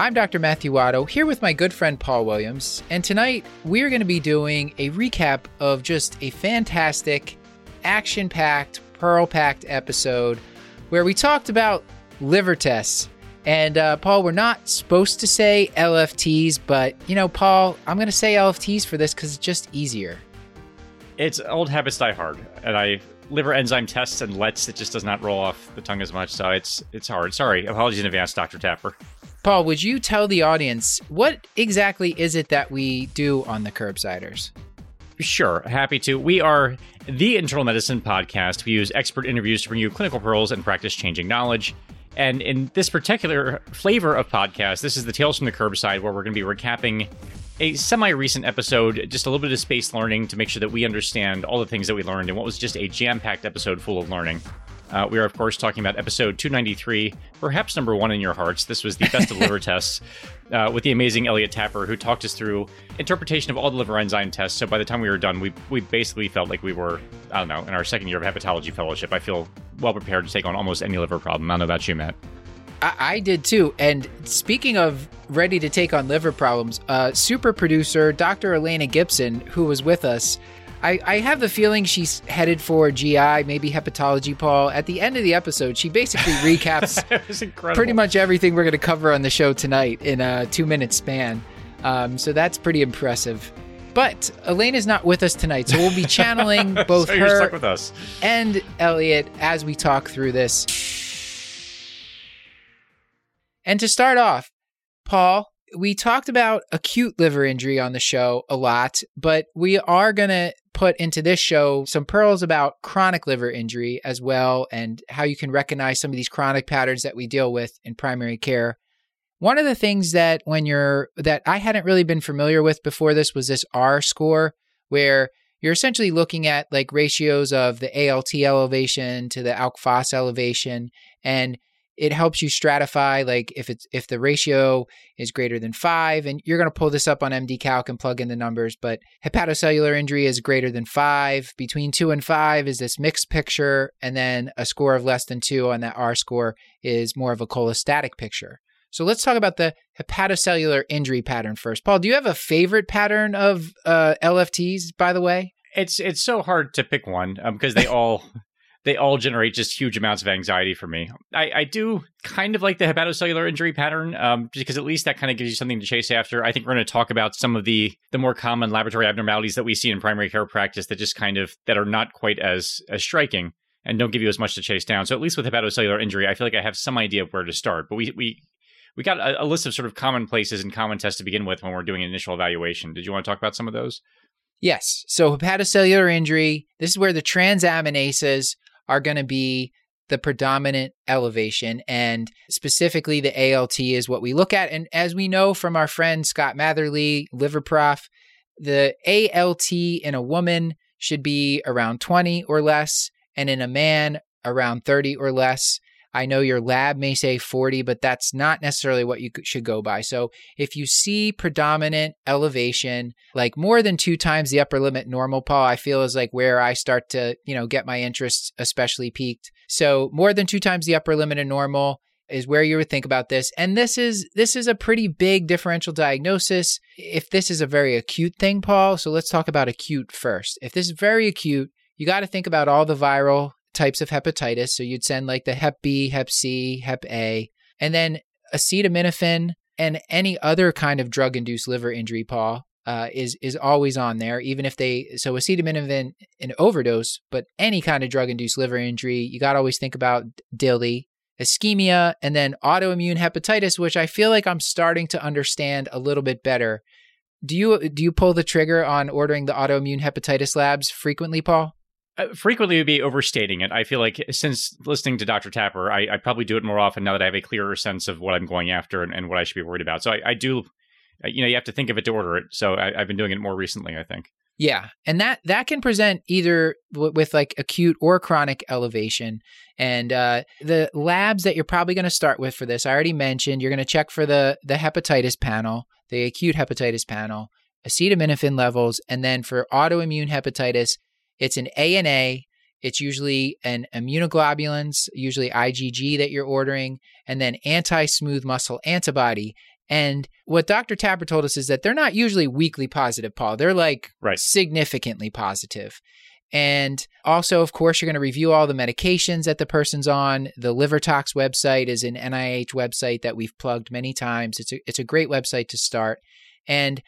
I'm Dr. Matthew Watto here with my good friend Paul Williams, and tonight we're going to be doing a recap of just a fantastic, action packed, pearl packed episode where we talked about liver tests. And uh, Paul, we're not supposed to say LFTs, but you know, Paul, I'm going to say LFTs for this because it's just easier. It's old habits die hard, and I liver enzyme tests and lets it just does not roll off the tongue as much, so it's it's hard. Sorry, apologies in advance, Doctor Tapper. Paul, would you tell the audience what exactly is it that we do on the Curbsiders? Sure, happy to. We are the internal medicine podcast. We use expert interviews to bring you clinical pearls and practice changing knowledge. And in this particular flavor of podcast, this is the Tales from the Curbside, where we're going to be recapping a semi recent episode, just a little bit of space learning to make sure that we understand all the things that we learned and what was just a jam packed episode full of learning. Uh, we are, of course, talking about episode 293, perhaps number one in your hearts. This was the best of liver tests uh, with the amazing Elliot Tapper, who talked us through interpretation of all the liver enzyme tests. So by the time we were done, we, we basically felt like we were, I don't know, in our second year of hepatology fellowship. I feel well prepared to take on almost any liver problem. I don't know about you, Matt. I, I did too. And speaking of ready to take on liver problems, uh, super producer Dr. Elena Gibson, who was with us, I, I have the feeling she's headed for GI, maybe hepatology, Paul. At the end of the episode, she basically recaps pretty much everything we're going to cover on the show tonight in a two minute span. Um, so that's pretty impressive. But Elena's not with us tonight, so we'll be channeling both so her and Elliot as we talk through this. And to start off, Paul, we talked about acute liver injury on the show a lot, but we are going to put into this show some pearls about chronic liver injury as well and how you can recognize some of these chronic patterns that we deal with in primary care. One of the things that when you're that I hadn't really been familiar with before this was this R score where you're essentially looking at like ratios of the ALT elevation to the alk phos elevation and it helps you stratify like if it's if the ratio is greater than five and you're going to pull this up on md calc and plug in the numbers but hepatocellular injury is greater than five between two and five is this mixed picture and then a score of less than two on that r score is more of a cholestatic picture. So let's talk about the hepatocellular injury pattern first. Paul do you have a favorite pattern of uh, lfts by the way? It's it's so hard to pick one because they all they all generate just huge amounts of anxiety for me. I, I do kind of like the hepatocellular injury pattern um, because at least that kind of gives you something to chase after. I think we're going to talk about some of the the more common laboratory abnormalities that we see in primary care practice that just kind of that are not quite as as striking and don't give you as much to chase down. So at least with hepatocellular injury, I feel like I have some idea of where to start. But we we we got a, a list of sort of common places and common tests to begin with when we're doing an initial evaluation. Did you want to talk about some of those? Yes. So hepatocellular injury, this is where the transaminases are going to be the predominant elevation. And specifically, the ALT is what we look at. And as we know from our friend Scott Matherly, liver prof, the ALT in a woman should be around 20 or less, and in a man, around 30 or less. I know your lab may say 40, but that's not necessarily what you should go by. So if you see predominant elevation, like more than two times the upper limit normal, Paul, I feel is like where I start to, you know, get my interest especially piqued. So more than two times the upper limit of normal is where you would think about this. And this is this is a pretty big differential diagnosis. If this is a very acute thing, Paul, so let's talk about acute first. If this is very acute, you got to think about all the viral types of hepatitis. So you'd send like the Hep B, Hep C, Hep A, and then acetaminophen and any other kind of drug induced liver injury, Paul, uh, is is always on there, even if they so acetaminophen an overdose, but any kind of drug induced liver injury, you got to always think about DILI, ischemia, and then autoimmune hepatitis, which I feel like I'm starting to understand a little bit better. Do you do you pull the trigger on ordering the autoimmune hepatitis labs frequently, Paul? Uh, frequently would be overstating it. I feel like since listening to Dr. Tapper, I, I, probably do it more often now that I have a clearer sense of what I'm going after and, and what I should be worried about. So I, I, do, uh, you know, you have to think of it to order it. So I, have been doing it more recently, I think. Yeah, and that that can present either w- with like acute or chronic elevation. And uh, the labs that you're probably going to start with for this, I already mentioned, you're going to check for the the hepatitis panel, the acute hepatitis panel, acetaminophen levels, and then for autoimmune hepatitis, it's an ANA. It's usually an immunoglobulins, usually IgG that you're ordering, and then anti smooth muscle antibody. And what Dr. Tapper told us is that they're not usually weakly positive, Paul. They're like right. significantly positive. And also, of course, you're going to review all the medications that the person's on. The LiverTox website is an NIH website that we've plugged many times. It's a, it's a great website to start. And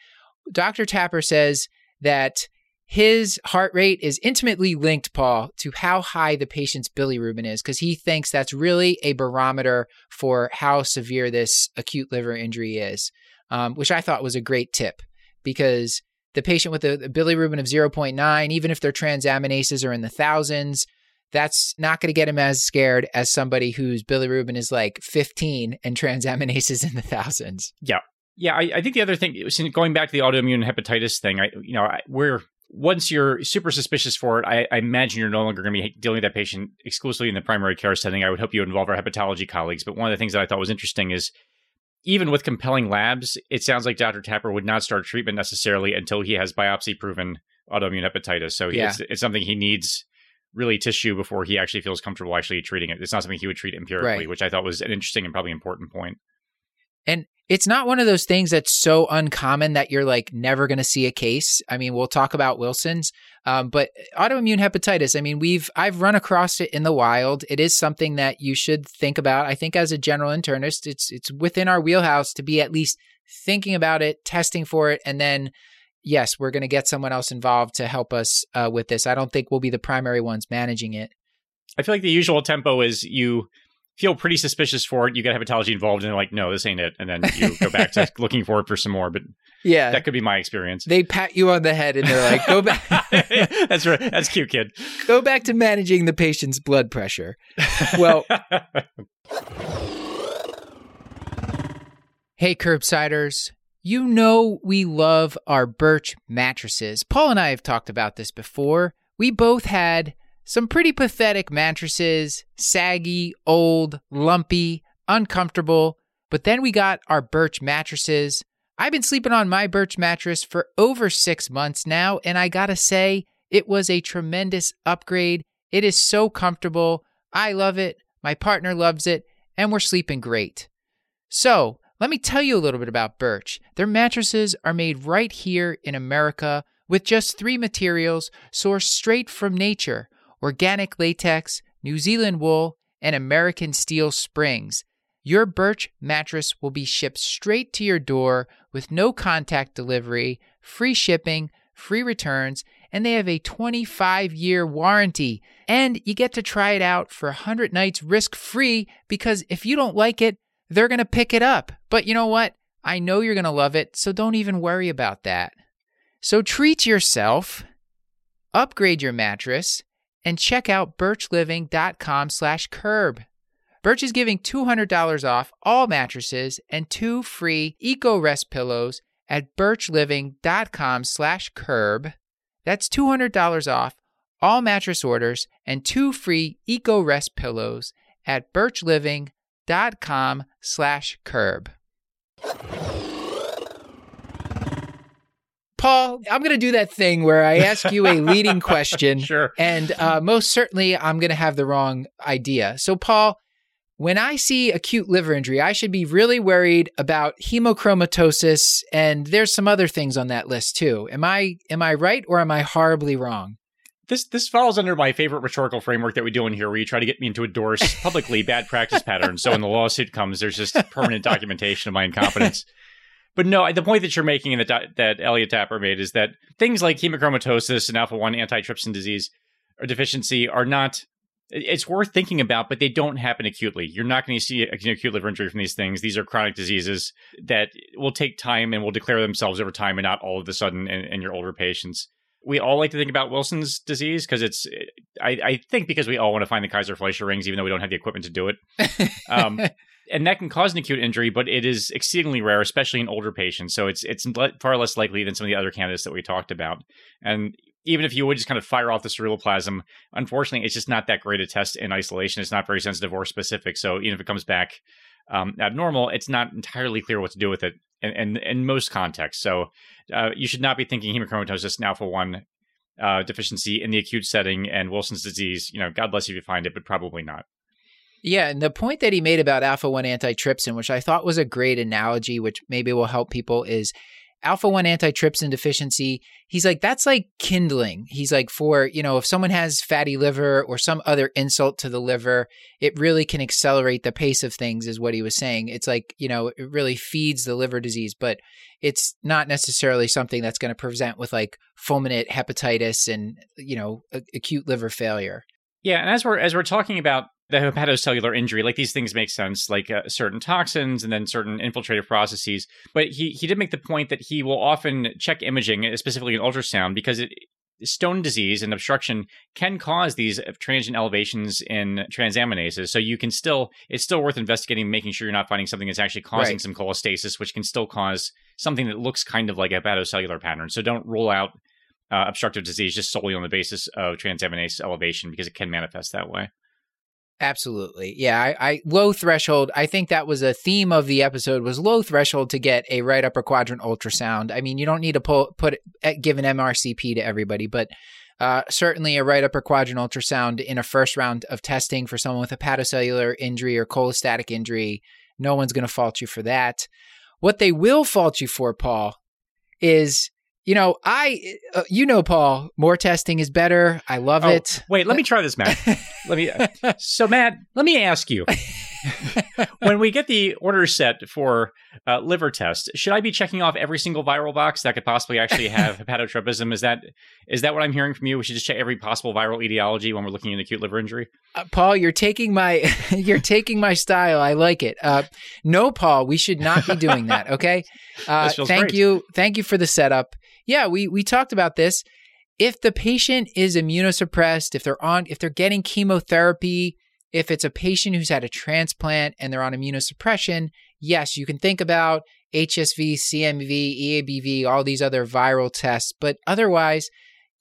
Dr. Tapper says that his heart rate is intimately linked, Paul, to how high the patient's bilirubin is, because he thinks that's really a barometer for how severe this acute liver injury is, um, which I thought was a great tip because the patient with a, a bilirubin of 0.9, even if their transaminases are in the thousands, that's not going to get him as scared as somebody whose bilirubin is like 15 and transaminases in the thousands. Yeah. Yeah, I, I think the other thing, going back to the autoimmune hepatitis thing, I, you know, I, we're once you're super suspicious for it, I, I imagine you're no longer going to be dealing with that patient exclusively in the primary care setting. I would hope you involve our hepatology colleagues. But one of the things that I thought was interesting is even with compelling labs, it sounds like Dr. Tapper would not start treatment necessarily until he has biopsy proven autoimmune hepatitis. So yeah. it's, it's something he needs really tissue before he actually feels comfortable actually treating it. It's not something he would treat empirically, right. which I thought was an interesting and probably important point. And it's not one of those things that's so uncommon that you're like never going to see a case. I mean, we'll talk about Wilson's, um, but autoimmune hepatitis. I mean, we've I've run across it in the wild. It is something that you should think about. I think as a general internist, it's it's within our wheelhouse to be at least thinking about it, testing for it, and then yes, we're going to get someone else involved to help us uh, with this. I don't think we'll be the primary ones managing it. I feel like the usual tempo is you feel pretty suspicious for it. You get hepatology involved, and they're like, "No, this ain't it," and then you go back to looking for it for some more. But yeah, that could be my experience. They pat you on the head and they're like, "Go back." That's right. That's cute, kid. Go back to managing the patient's blood pressure. Well. hey, curbsiders. You know we love our Birch mattresses. Paul and I have talked about this before. We both had some pretty pathetic mattresses, saggy, old, lumpy, uncomfortable. But then we got our Birch mattresses. I've been sleeping on my Birch mattress for over six months now, and I gotta say, it was a tremendous upgrade. It is so comfortable. I love it. My partner loves it, and we're sleeping great. So, let me tell you a little bit about Birch. Their mattresses are made right here in America with just three materials sourced straight from nature organic latex, New Zealand wool, and American steel springs. Your Birch mattress will be shipped straight to your door with no contact delivery, free shipping, free returns, and they have a 25 year warranty. And you get to try it out for 100 nights risk free because if you don't like it, they're going to pick it up. But you know what? I know you're going to love it, so don't even worry about that. So treat yourself, upgrade your mattress, and check out birchliving.com slash curb. Birch is giving $200 off all mattresses and two free EcoRest pillows at birchliving.com slash curb. That's $200 off all mattress orders and two free EcoRest pillows at birchliving.com slash curb. Paul, I'm going to do that thing where I ask you a leading question. sure. And uh, most certainly, I'm going to have the wrong idea. So, Paul, when I see acute liver injury, I should be really worried about hemochromatosis, and there's some other things on that list too. Am I am I right or am I horribly wrong? This this falls under my favorite rhetorical framework that we do in here, where you try to get me to endorse publicly bad practice patterns. So when the lawsuit comes, there's just permanent documentation of my incompetence. But no, the point that you're making and that that Elliot Tapper made is that things like hemochromatosis and alpha one antitrypsin disease or deficiency are not. It's worth thinking about, but they don't happen acutely. You're not going to see an acute liver injury from these things. These are chronic diseases that will take time and will declare themselves over time, and not all of a sudden in, in your older patients. we all like to think about Wilson's disease because it's, I, I, think because we all want to find the Kayser Fleischer rings, even though we don't have the equipment to do it. Um, and that can cause an acute injury, but it is exceedingly rare, especially in older patients. So it's it's far less likely than some of the other candidates that we talked about. And even if you would just kind of fire off the ceruloplasmin, unfortunately, it's just not that great a test in isolation. It's not very sensitive or specific. So even if it comes back um, abnormal, it's not entirely clear what to do with it in, in, in most contexts. So uh, you should not be thinking hemochromatosis and alpha 1 uh, deficiency in the acute setting and Wilson's disease. You know, God bless you if you find it, but probably not. Yeah, and the point that he made about alpha 1 antitrypsin, which I thought was a great analogy, which maybe will help people, is alpha 1 antitrypsin deficiency, he's like, that's like kindling. He's like, for, you know, if someone has fatty liver or some other insult to the liver, it really can accelerate the pace of things, is what he was saying. It's like, you know, it really feeds the liver disease, but it's not necessarily something that's going to present with like fulminant hepatitis and, you know, acute liver failure. Yeah, and as we're as we're talking about the hepatocellular injury, like these things make sense, like uh, certain toxins and then certain infiltrative processes. But he he did make the point that he will often check imaging, specifically an ultrasound, because it, stone disease and obstruction can cause these transient elevations in transaminases. So you can still, it's still worth investigating, making sure you're not finding something that's actually causing right. some cholestasis, which can still cause something that looks kind of like a hepatocellular pattern. So don't rule out uh, obstructive disease just solely on the basis of transaminase elevation because it can manifest that way. Absolutely. Yeah, I, I, low threshold. I think that was a theme of the episode was low threshold to get a right upper quadrant ultrasound. I mean, you don't need to pull, put eh, give an MRCP to everybody, but uh, certainly a right upper quadrant ultrasound in a first round of testing for someone with a hepatocellular injury or cholestatic injury. No one's going to fault you for that. What they will fault you for, Paul, is you know, I, uh, you know, Paul, more testing is better. I love oh, it. Wait, let me try this, Matt. let me. Uh, so, Matt, let me ask you: when we get the order set for uh, liver test, should I be checking off every single viral box that could possibly actually have hepatotropism? Is that is that what I'm hearing from you? We should just check every possible viral etiology when we're looking at acute liver injury. Uh, Paul, you're taking my you're taking my style. I like it. Uh, no, Paul, we should not be doing that. Okay. thank great. you, thank you for the setup yeah, we we talked about this. If the patient is immunosuppressed, if they're on if they're getting chemotherapy, if it's a patient who's had a transplant and they're on immunosuppression, yes, you can think about HSV, CMV, EABV, all these other viral tests, but otherwise,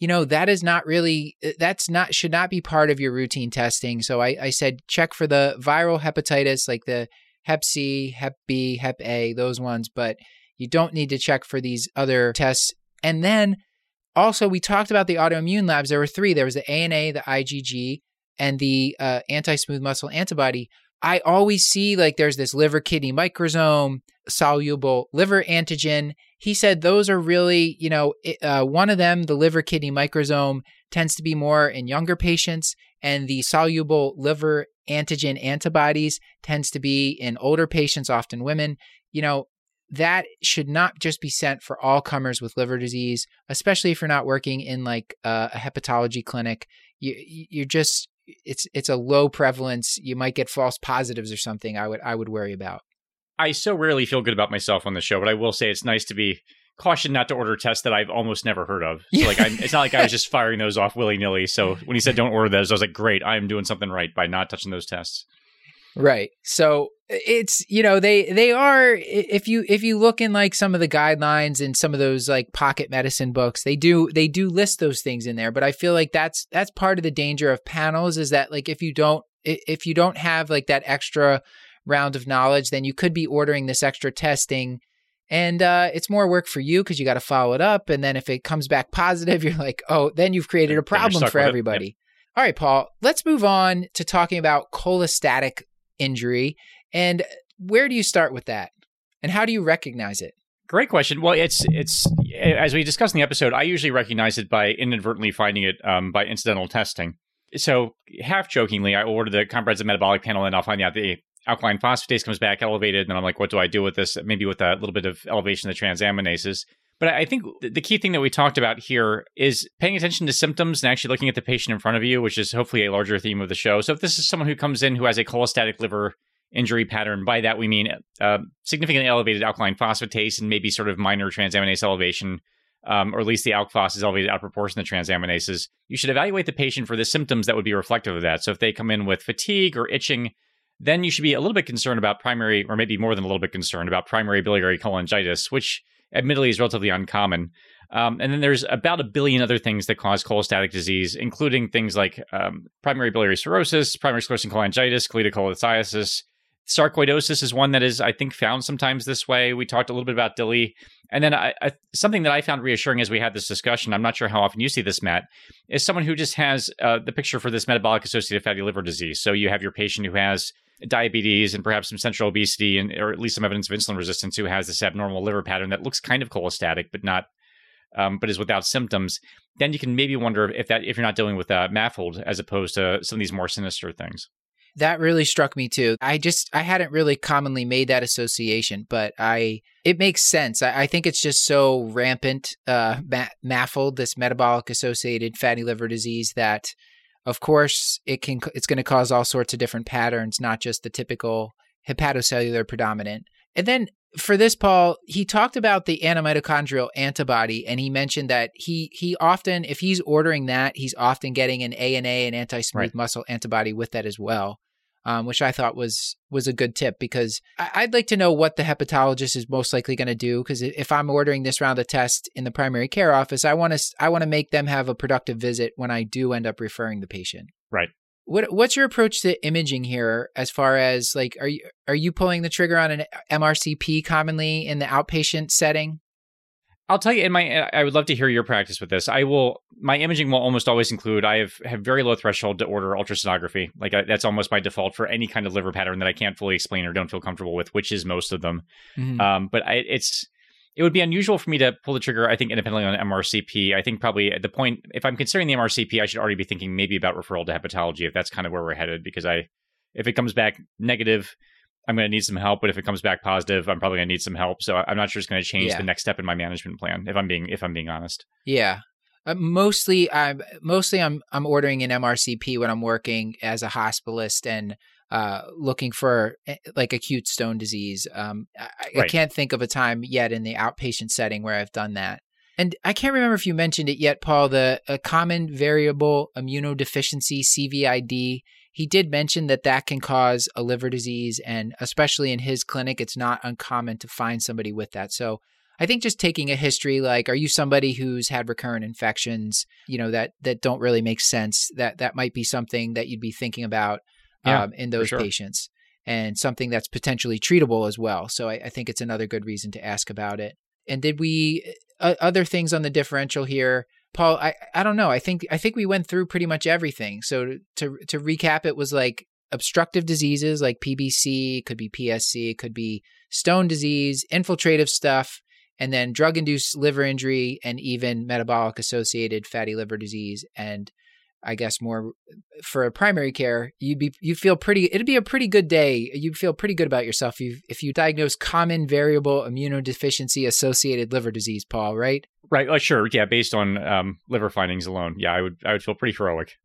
you know, that is not really uh, that's not should not be part of your routine testing. So I, I said check for the viral hepatitis like the Hep C, Hep B, Hep A, those ones, but you don't need to check for these other tests and then also, we talked about the autoimmune labs. There were three there was the ANA, the IgG, and the uh, anti smooth muscle antibody. I always see like there's this liver kidney microsome, soluble liver antigen. He said those are really, you know, uh, one of them, the liver kidney microsome, tends to be more in younger patients, and the soluble liver antigen antibodies tends to be in older patients, often women. You know, that should not just be sent for all comers with liver disease, especially if you're not working in like uh, a hepatology clinic. You you're just it's it's a low prevalence. You might get false positives or something. I would I would worry about. I so rarely feel good about myself on the show, but I will say it's nice to be cautioned not to order tests that I've almost never heard of. So like, I'm, it's not like I was just firing those off willy nilly. So when he said don't order those, I was like, great, I am doing something right by not touching those tests. Right. So it's you know they they are if you if you look in like some of the guidelines and some of those like pocket medicine books they do they do list those things in there but i feel like that's that's part of the danger of panels is that like if you don't if you don't have like that extra round of knowledge then you could be ordering this extra testing and uh, it's more work for you because you got to follow it up and then if it comes back positive you're like oh then you've created a problem for everybody. All right paul let's move on to talking about cholestatic injury. And where do you start with that? And how do you recognize it? Great question. Well, it's it's as we discussed in the episode. I usually recognize it by inadvertently finding it um, by incidental testing. So, half jokingly, I order the comprehensive metabolic panel, and I'll find out the alkaline phosphatase comes back elevated, and I'm like, what do I do with this? Maybe with a little bit of elevation of the transaminases. But I think the key thing that we talked about here is paying attention to symptoms and actually looking at the patient in front of you, which is hopefully a larger theme of the show. So if this is someone who comes in who has a cholestatic liver injury pattern, by that we mean uh, significantly elevated alkaline phosphatase and maybe sort of minor transaminase elevation, um, or at least the alk is elevated out of proportion to transaminases, you should evaluate the patient for the symptoms that would be reflective of that. So if they come in with fatigue or itching, then you should be a little bit concerned about primary, or maybe more than a little bit concerned about primary biliary cholangitis, which admittedly is relatively uncommon. Um, and then there's about a billion other things that cause cholestatic disease, including things like um, primary biliary cirrhosis, primary sclerosing cholangitis, cholelithiasis. Sarcoidosis is one that is, I think, found sometimes this way. We talked a little bit about DILI. And then I, I, something that I found reassuring as we had this discussion, I'm not sure how often you see this, Matt, is someone who just has uh, the picture for this metabolic associated fatty liver disease. So you have your patient who has diabetes and perhaps some central obesity and or at least some evidence of insulin resistance who has this abnormal liver pattern that looks kind of cholestatic but not um, but is without symptoms, then you can maybe wonder if that if you're not dealing with uh, MAFLD as opposed to some of these more sinister things. That really struck me too. I just I hadn't really commonly made that association, but I it makes sense. I, I think it's just so rampant, uh, ma- this metabolic associated fatty liver disease, that of course it can it's going to cause all sorts of different patterns, not just the typical hepatocellular predominant. And then for this, Paul, he talked about the antimitochondrial antibody, and he mentioned that he he often, if he's ordering that, he's often getting an ANA, an anti-smooth right. muscle antibody with that as well, um, which I thought was was a good tip because I, would like to know what the hepatologist is most likely going to do. Because if I'm ordering this round of test in the primary care office, I want to I want to make them have a productive visit when I do end up referring the patient. Right. What what's your approach to imaging here as far as like are you are you pulling the trigger on an MRCP commonly in the outpatient setting? I'll tell you in my I would love to hear your practice with this. I will my imaging will almost always include I have have very low threshold to order ultrasonography. Like I, that's almost my default for any kind of liver pattern that I can't fully explain or don't feel comfortable with, which is most of them. Mm-hmm. Um, but I, it's it would be unusual for me to pull the trigger, I think, independently on MRCP. I think probably at the point, if I'm considering the MRCP, I should already be thinking maybe about referral to hepatology if that's kind of where we're headed. Because I, if it comes back negative, I'm going to need some help. But if it comes back positive, I'm probably going to need some help. So I'm not sure it's going to change yeah. the next step in my management plan. If I'm being, if I'm being honest. Yeah. Uh, mostly, I'm mostly I'm I'm ordering an MRCP when I'm working as a hospitalist, and uh, looking for eh, like acute stone disease. Um, I, right. I, can't think of a time yet in the outpatient setting where I've done that. And I can't remember if you mentioned it yet, Paul. The common variable immunodeficiency (CVID). He did mention that that can cause a liver disease, and especially in his clinic, it's not uncommon to find somebody with that. So I think just taking a history, like, are you somebody who's had recurrent infections, you know, that that don't really make sense? That that might be something that you'd be thinking about yeah, um, in those sure. patients and something that's potentially treatable as well. So I, I, think it's another good reason to ask about it. And did we uh, other things on the differential here, Paul? I I don't know. I think I think we went through pretty much everything. So to to, recap, it was like obstructive diseases like PBC, could be PSC, could be stone disease, infiltrative stuff, and then drug induced liver injury and even metabolic associated fatty liver disease and I guess more for a primary care, you'd be you'd feel pretty. It'd be a pretty good day. You'd feel pretty good about yourself if you, if you diagnose common variable immunodeficiency associated liver disease, Paul. Right? Right. Uh, sure. Yeah. Based on um, liver findings alone, yeah, I would I would feel pretty heroic.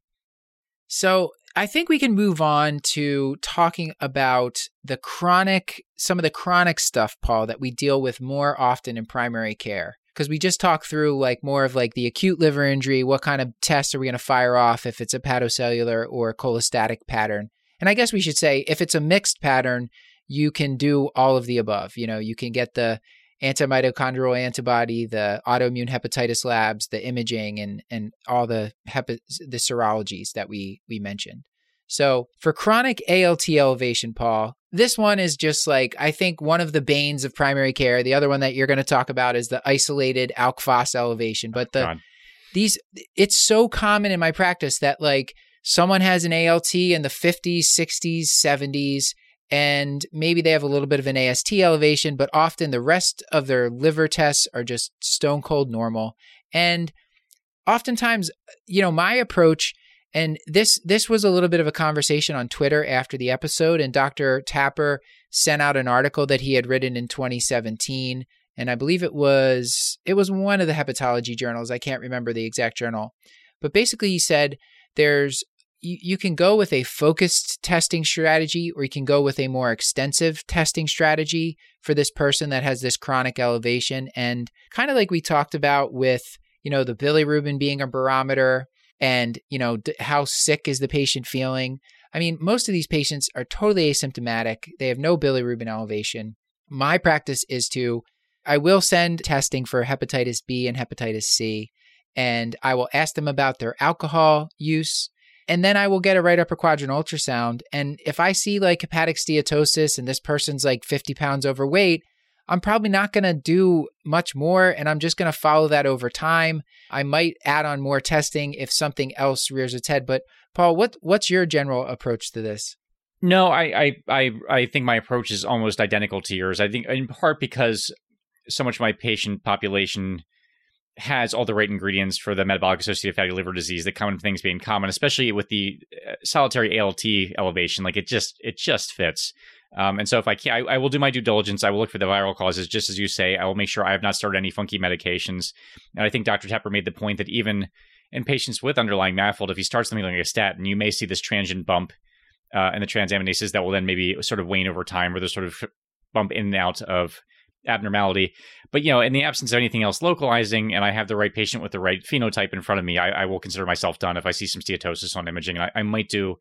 So I think we can move on to talking about the chronic, some of the chronic stuff, Paul, that we deal with more often in primary care because we just talked through like more of like the acute liver injury. What kind of tests are we going to fire off if it's a hepatocellular or cholestatic pattern? And I guess we should say if it's a mixed pattern, you can do all of the above. You know, you can get the antimitochondrial antibody, the autoimmune hepatitis labs, the imaging, and and all the hepa- the serologies that we we mentioned. So for chronic ALT elevation, Paul, this one is just like, I think one of the banes of primary care. The other one that you're going to talk about is the isolated alk phos elevation. But the, God. these, it's so common in my practice that like someone has an ALT in the 50s, 60s, 70s, and maybe they have a little bit of an AST elevation, but often the rest of their liver tests are just stone cold normal. And oftentimes, you know, my approach and this this was a little bit of a conversation on Twitter after the episode and Dr. Tapper sent out an article that he had written in 2017 and I believe it was it was one of the hepatology journals. I can't remember the exact journal. But basically he said there's you, can go with a focused testing strategy or you can go with a more extensive testing strategy for this person that has this chronic elevation. And kind of like we talked about with, you know, the bilirubin being a barometer and, you know, d- how sick is the patient feeling. I mean, most of these patients are totally asymptomatic. They have no bilirubin elevation. My practice is to, I will send testing for hepatitis B and hepatitis C, and I will ask them about their alcohol use. And then I will get a right upper quadrant ultrasound. And if I see like hepatic steatosis and this person's like 50 pounds overweight, I'm probably not going to do much more and I'm just going to follow that over time. I might add on more testing if something else rears its head. But Paul, what what's your general approach to this? No, I, I I I think my approach is almost identical to yours. I think in part because so much of my patient population has all the right ingredients for the metabolic associated fatty liver disease, the common things being common, especially with the uh, solitary ALT elevation. Like it just it just fits. Um, and so if I can, I, I, will do my due diligence. I will look for the viral causes, just as you say. I will make sure I have not started any funky medications. And I think Dr. Tapper made the point that even in patients with underlying MAFLD, if you start something like a statin, you may see this transient bump uh, in the transaminases that will then maybe sort of wane over time, or the sort of bump in and out of abnormality. But you know, in the absence of anything else localizing, and I have the right patient with the right phenotype in front of me, I, I will consider myself done if I see some steatosis on imaging. I, I might do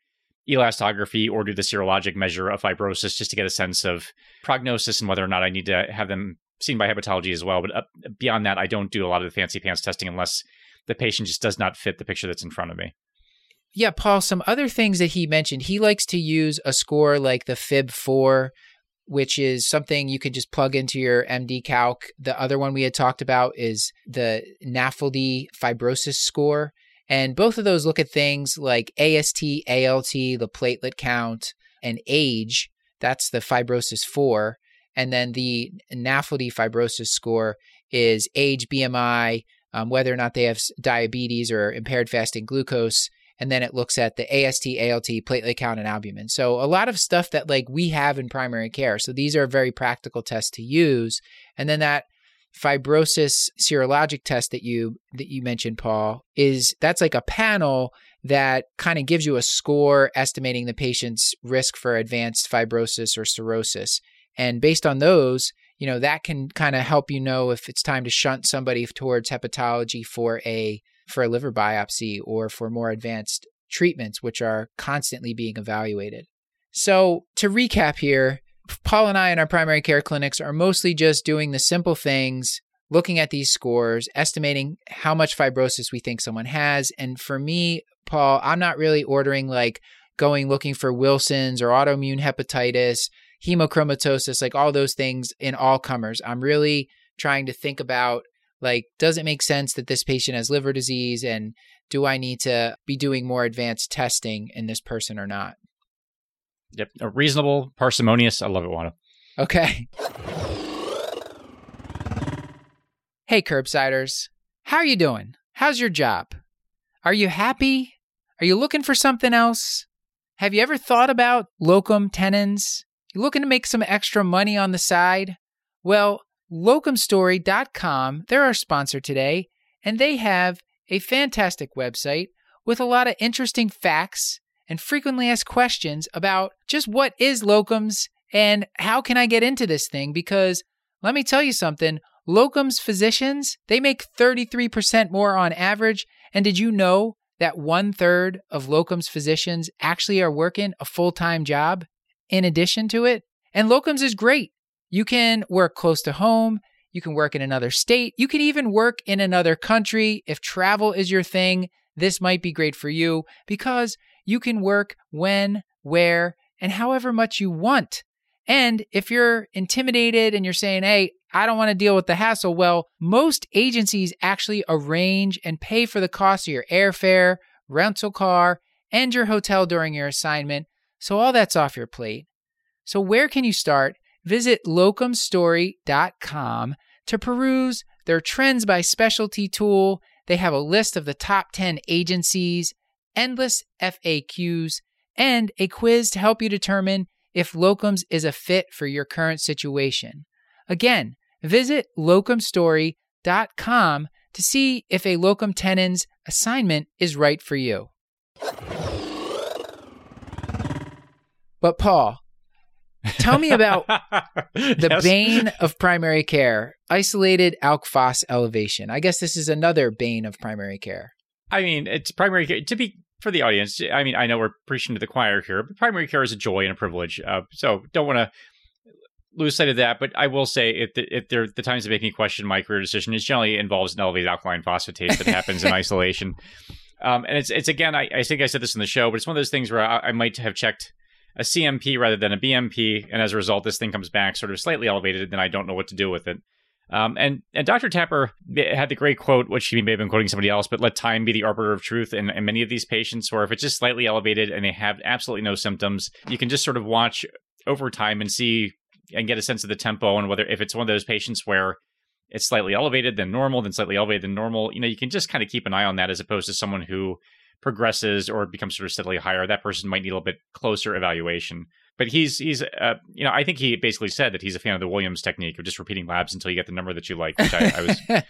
elastography or do the serologic measure of fibrosis just to get a sense of prognosis and whether or not I need to have them seen by hepatology as well. But uh, beyond that, I don't do a lot of the fancy pants testing unless the patient just does not fit the picture that's in front of me. Yeah, Paul, some other things that he mentioned, he likes to use a score like the FIB4, which is something you can just plug into your MD Calc. The other one we had talked about is the NAFLD fibrosis score. And both of those look at things like AST, ALT, the platelet count, and age. That's the fibrosis 4. And then the NAFLD fibrosis score is age, BMI, um, whether or not they have diabetes or impaired fasting glucose. And then it looks at the AST, ALT, platelet count, and albumin. So a lot of stuff that like we have in primary care. So these are very practical tests to use. And then that fibrosis serologic test that you that you mentioned paul is that's like a panel that kind of gives you a score estimating the patient's risk for advanced fibrosis or cirrhosis. And based on those you know that can kind of help you know if it's time to shunt somebody towards hepatology for a for a liver biopsy or for more advanced treatments which are constantly being evaluated. So to recap here Paul and I in our primary care clinics are mostly just doing the simple things, looking at these scores, estimating how much fibrosis we think someone has. And for me, Paul, I'm not really ordering like going looking for Wilson's or autoimmune hepatitis, hemochromatosis, like all those things in all comers. I'm really trying to think about like, does it make sense that this patient has liver disease? And do I need to be doing more advanced testing in this person or not? Yep. A reasonable, parsimonious. I love it, Wanda. Okay. Hey, curbsiders. How are you doing? How's your job? Are you happy? Are you looking for something else? Have you ever thought about locum tenens? You looking to make some extra money on the side? Well, locumstory.com, they're our sponsor today, and they have a fantastic website with a lot of interesting facts and frequently asked questions about just what is locums and how can I get into this thing? Because let me tell you something locums physicians they make 33% more on average. And did you know that one third of locums physicians actually are working a full-time job in addition to it? And locums is great. You can work close to home. You can work in another state. You can even work in another country. If travel is your thing this might be great for you because you can work when, where, and however much you want. And if you're intimidated and you're saying, hey, I don't want to deal with the hassle, well, most agencies actually arrange and pay for the cost of your airfare, rental car, and your hotel during your assignment. So all that's off your plate. So where can you start? Visit locumstory.com to peruse their trends by specialty tool. They have a list of the top 10 agencies endless FAQs, and a quiz to help you determine if locums is a fit for your current situation. Again, visit locumstory.com to see if a locum tenens assignment is right for you. But Paul, tell me about the Yes. bane of primary care, isolated alk phos elevation. I guess this is another bane of primary care. I mean, it's primary care. To be for the audience, I mean, I know we're preaching to the choir here, but primary care is a joy and a privilege. Uh, so don't want to lose sight of that. But I will say, if, the, if there the times that make me question my career decision, it generally involves an elevated alkaline phosphatase that happens in isolation. Um, and it's it's again, I, I think I said this in the show, but it's one of those things where I, I might have checked a CMP rather than a BMP, and as a result, this thing comes back sort of slightly elevated, then I don't know what to do with it. Um, and and Dr. Tapper had the great quote, which she may have been quoting somebody else, but let time be the arbiter of truth. And, in many of these patients, where if it's just slightly elevated and they have absolutely no symptoms, you can just sort of watch over time and see and get a sense of the tempo and whether if it's one of those patients where it's slightly elevated than normal, then slightly elevated than normal. You know, you can just kind of keep an eye on that as opposed to someone who progresses or becomes sort of steadily higher. That person might need a little bit closer evaluation. But he's he's uh, you know I think he basically said that he's a fan of the Williams technique of just repeating labs until you get the number that you like, which I, I was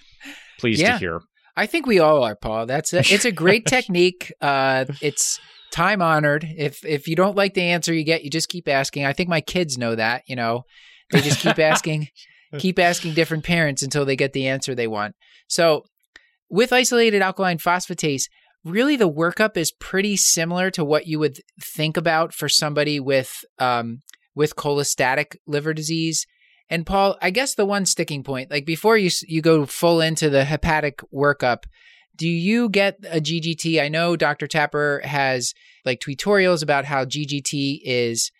pleased Yeah. to hear. I think we all are, Paul. That's a, it's a great technique. Uh, it's time honored. If if you don't like the answer you get, you just keep asking. I think my kids know that. You know, they just keep asking, keep asking different parents until they get the answer they want. So, with isolated alkaline phosphatase, really the workup is pretty similar to what you would think about for somebody with um, with cholestatic liver disease. And Paul, I guess the one sticking point, like before you you go full into the hepatic workup, do you get a GGT? I know Dr. Tapper has like tutorials about how GGT is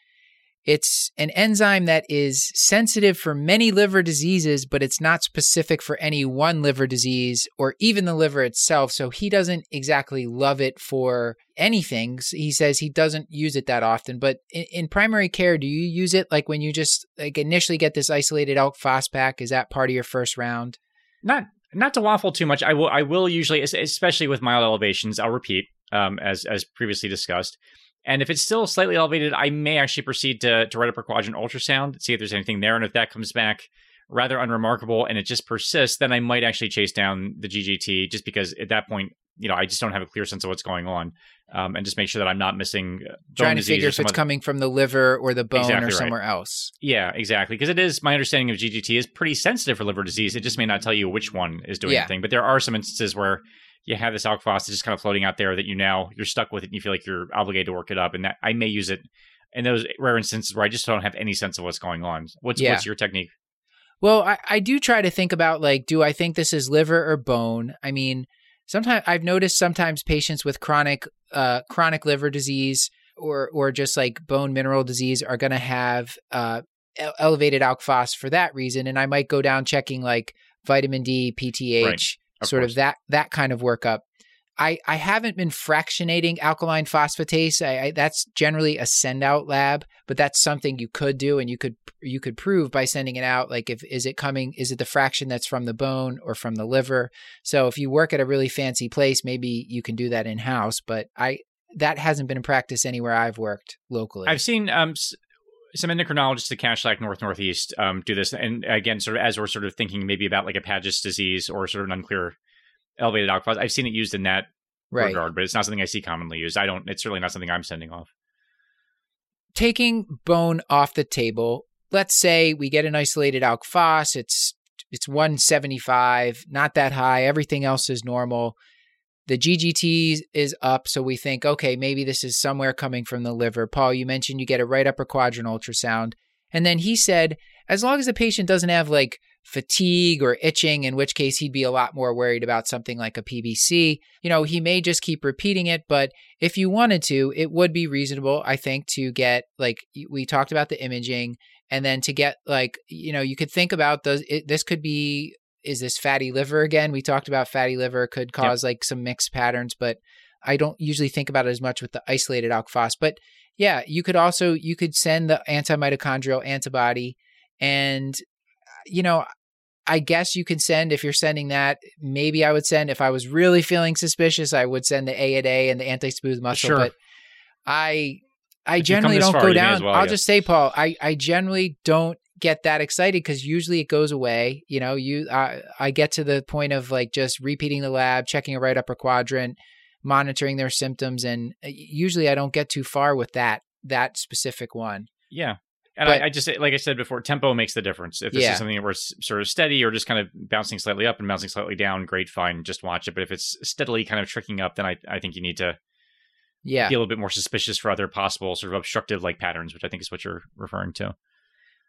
it's an enzyme that is sensitive for many liver diseases, but it's not specific for any one liver disease or even the liver itself. So he doesn't exactly love it for anything. He says he doesn't use it that often. But in, in primary care, do you use it like when you just like initially get this isolated alk phos pack? Is that part of your first round? Not not to waffle too much. I will I will usually, especially with mild elevations, I'll repeat um, as as previously discussed. And if it's still slightly elevated, I may actually proceed to to right upper quadrant ultrasound, see if there's anything there, and if that comes back rather unremarkable and it just persists, then I might actually chase down the GGT just because at that point, you know, I just don't have a clear sense of what's going on, um, and just make sure that I'm not missing Trying to figure if it's other- coming from the liver or the bone Exactly or right. somewhere else. Yeah, exactly. Because it is my understanding of GGT is pretty sensitive for liver disease. It just may not tell you which one is doing Yeah. thing. But there are some instances where you have this alk phos just kind of floating out there that you now you're stuck with it and you feel like you're obligated to work it up. And that I may use it in those rare instances where I just don't have any sense of what's going on. What's Yeah. what's your technique? Well, I, I do try to think about like, do I think this is liver or bone? I mean, sometimes I've noticed sometimes patients with chronic uh, chronic liver disease or or just like bone mineral disease are going to have uh, elevated alk phos for that reason, and I might go down checking like vitamin D, PTH, Right, of sort course. of that that kind of workup. I, I haven't been fractionating alkaline phosphatase. I, I, that's generally a send out lab, but that's something you could do, and you could you could prove by sending it out. Like, if is it coming? Is it the fraction that's from the bone or from the liver? So if you work at a really fancy place, maybe you can do that in house. But I that hasn't been in practice anywhere I've worked locally. I've seen um, some endocrinologists at Kashlak North Northeast um, do this, and again, sort of as we're sort of thinking maybe about like a Paget's disease or sort of an unclear elevated alk phos. I've seen it used in that right. regard, but it's not something I see commonly used. I don't. It's certainly not something I'm sending off. taking bone off the table, let's say we get an isolated alk phos, it's it's 175, not that high, everything else is normal. The GGT is up, so we think, okay, maybe this is somewhere coming from the liver. Paul, you mentioned you get a right upper quadrant ultrasound. And then he said, as long as the patient doesn't have like fatigue or itching, in which case he'd be a lot more worried about something like a PBC. You know, he may just keep repeating it, but if you wanted to, it would be reasonable, I think, to get like we talked about the imaging, and then to get like you know you could think about those. It, this could be is this fatty liver again? We talked about fatty liver could cause like some mixed patterns, but I don't usually think about it as much with the isolated alk phos. But yeah, you could also you could send the anti-mitochondrial antibody, and you know I guess you can send if you're sending that. Maybe I would send if I was really feeling suspicious. I would send the A and A and the anti-smooth muscle. Sure. But I, I If generally don't far, go down. well, I'll yeah. just say, Paul, I, I generally don't get that excited because usually it goes away. You know, you, I, I get to the point of like just repeating the lab, checking a right upper quadrant, monitoring their symptoms, and uh, usually I don't get too far with that that specific one. Yeah. And But- I, I just like I said before, tempo makes the difference. If this Yeah. is something where it's sort of steady or just kind of bouncing slightly up and bouncing slightly down, great, fine, just watch it. But if it's steadily kind of tricking up, then I, I think you need to Yeah. be a little bit more suspicious for other possible sort of obstructive like patterns, which I think is what you're referring to.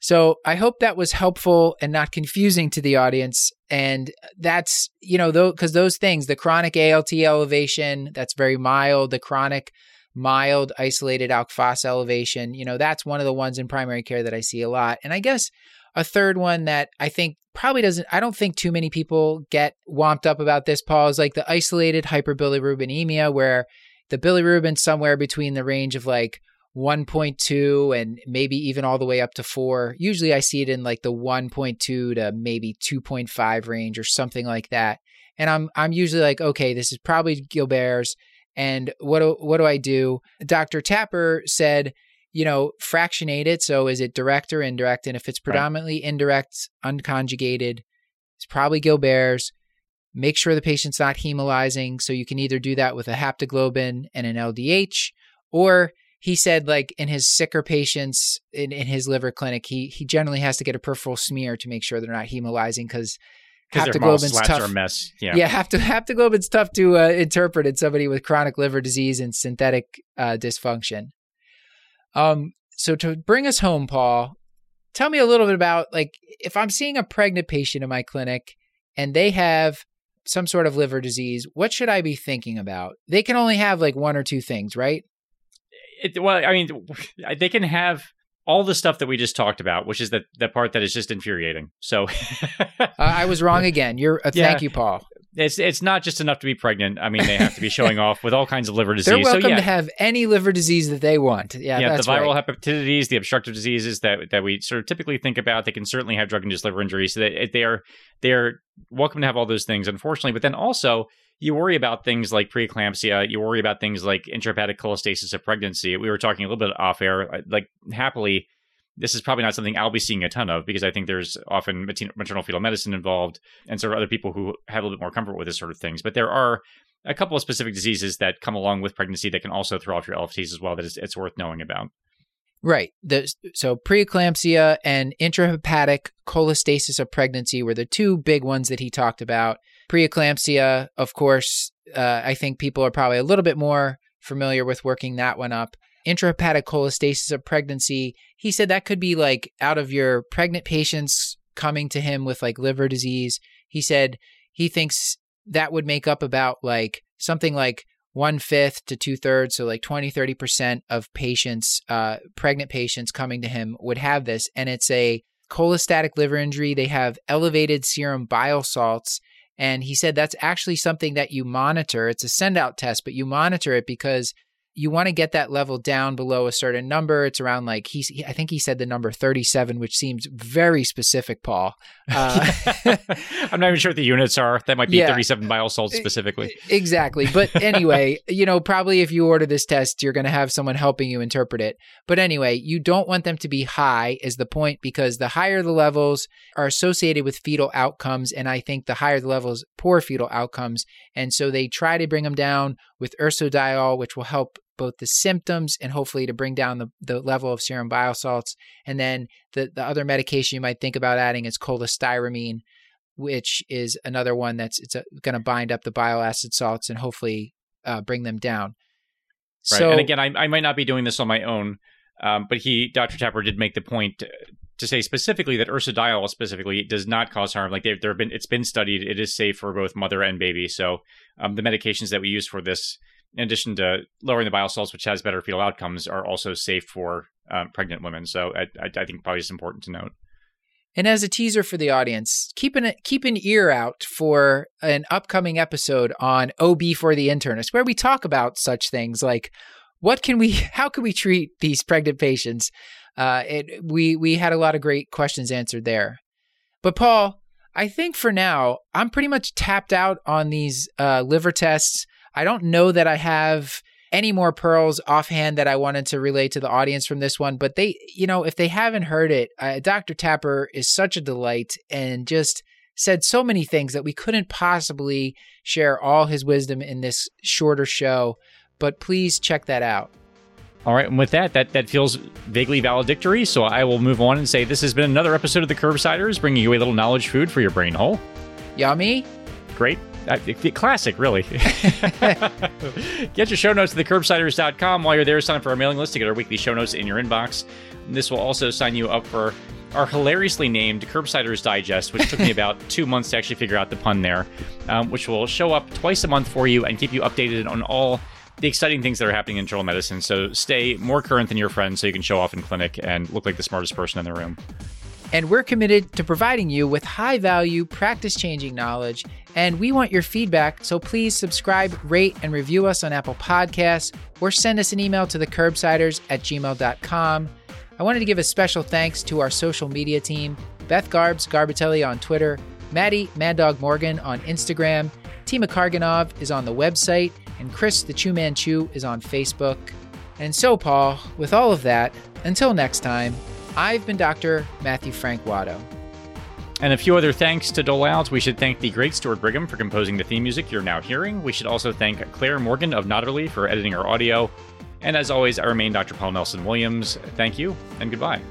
So I hope that was helpful and not confusing to the audience. And that's, you know, though, because those things, the chronic ALT elevation, that's very mild, the chronic mild isolated alk phos elevation, you know, that's one of the ones in primary care that I see a lot. And I guess a third one that I think probably doesn't, I don't think too many people get womped up about this, Paul, is like the isolated hyperbilirubinemia, where the bilirubin somewhere between the range of like 1.2 and maybe even all the way up to 4. Usually I see it in like the 1.2 to maybe 2.5 range or something like that. And I'm I'm usually like, okay, this is probably Gilbert's and what do, what do I do? Dr. Tapper said, you know, fractionate it. So is it direct or indirect? And if it's predominantly indirect, unconjugated, it's probably Gilbert's. Make sure the patient's not hemolyzing. So you can either do that with a haptoglobin and an LDH, or he said like in his sicker patients in, in his liver clinic, he he generally has to get a peripheral smear to make sure they're not hemolyzing because Because their mouse haptoglobin's tough. are a mess. Yeah. Yeah, hapto, haptoglobin's tough to uh, interpret in somebody with chronic liver disease and synthetic uh, dysfunction. Um, so to bring us home, Paul, tell me a little bit about like if I'm seeing a pregnant patient in my clinic and they have some sort of liver disease, what should I be thinking about? They can only have like one or two things, right? It, well, I mean, they can have all the stuff that we just talked about, which is that the part that is just infuriating. So Uh, I was wrong again. You're uh, Yeah. thank you, Paul. it's it's not just enough to be pregnant. I mean, they have to be showing off with all kinds of liver disease. They're welcome so yeah, to have any liver disease that they want. Yeah, yeah, the viral right. hepatitis, the obstructive diseases that that we sort of typically think about, they can certainly have drug-induced liver injury. So that they are they are welcome to have all those things, unfortunately. But then also you worry about things like preeclampsia. You worry about things like intrahepatic cholestasis of pregnancy. We were talking a little bit off air. Uh, like happily, this is probably not something I'll be seeing a ton of because I think there's often maternal fetal medicine involved and sort of other people who have a little bit more comfort with this sort of things. But there are a couple of specific diseases that come along with pregnancy that can also throw off your LFTs as well that it's, it's worth knowing about. Right. The, so preeclampsia and intrahepatic cholestasis of pregnancy were the two big ones that he talked about. Preeclampsia, of course, uh, I think people are probably a little bit more familiar with working that one up. Intrahepatic cholestasis of pregnancy, he said that could be like out of your pregnant patients coming to him with like liver disease. He said he thinks that would make up about like something like one fifth to two thirds, so like 20, 30% of patients, uh, pregnant patients coming to him would have this. And it's a cholestatic liver injury. They have elevated serum bile salts. And he said that's actually something that you monitor. It's a send out test, but you monitor it because you want to get that level down below a certain number. It's around like he's, I think he said the number 37, which seems very specific, Paul. Uh, I'm not even sure what the units are. That might be Yeah. 37 bile salts specifically. Exactly. But anyway, you know, probably if you order this test, you're going to have someone helping you interpret it. But anyway, you don't want them to be high, is the point, because the higher the levels are associated with fetal outcomes. And I think the higher the levels, poor fetal outcomes. And so they try to bring them down with ursodiol, which will help both the symptoms and hopefully to bring down the, the level of serum bile salts. And then the, the other medication you might think about adding is cholestyramine, which is another one that's it's going to bind up the bile acid salts and hopefully uh, bring them down. Right. So and again, I, I might not be doing this on my own, um, but he, Dr. Tapper, did make the point to, to say specifically that ursodiol specifically does not cause harm. Like there, there have been, it's been studied. It is safe for both mother and baby. So um, the medications that we use for this, in addition to lowering the bile salts, which has better fetal outcomes, are also safe for um, pregnant women. So I, I, I think probably it's important to note. And as a teaser for the audience, keep an keep an ear out for an upcoming episode on OB for the internist, where we talk about such things like what can we, how can we treat these pregnant patients. Uh, it, we we had a lot of great questions answered there. But Paul, I think for now I'm pretty much tapped out on these uh, liver tests. I don't know that I have any more pearls offhand that I wanted to relay to the audience from this one, but they, you know, if they haven't heard it, uh, Dr. Tapper is such a delight and just said so many things that we couldn't possibly share all his wisdom in this shorter show. But please check that out. All right, and with that, that that feels vaguely valedictory. So I will move on and say this has been another episode of the Curbsiders, bringing you a little knowledge food for your brain hole. Yummy. Great. Classic, really. get your show notes at thecurbsiders.com. While you're there, sign up for our mailing list to get our weekly show notes in your inbox. And this will also sign you up for our hilariously named Curbsiders Digest, which took me about two months to actually figure out the pun there, um, which will show up twice a month for you and keep you updated on all the exciting things that are happening in internal medicine. So stay more current than your friends so you can show off in clinic and look like the smartest person in the room. And we're committed to providing you with high value, practice changing knowledge. And we want your feedback. So please subscribe, rate, and review us on Apple Podcasts or send us an email to thecurbsiders at gmail.com. I wanted to give a special thanks to our social media team Beth Garbs Garbatelli on Twitter, Maddie Mad Dog Morgan on Instagram, Tima Karganov is on the website, and Chris the Chew Man Chew is on Facebook. And so, Paul, with all of that, until next time, I've been Dr. Matthew Frank Watto. And a few other thanks to dole out. We should thank the great Stuart Brigham for composing the theme music you're now hearing. We should also thank Clair Morgan of Nodderly for editing our audio. And as always, I remain Dr. Paul Nelson Williams. Thank you and goodbye.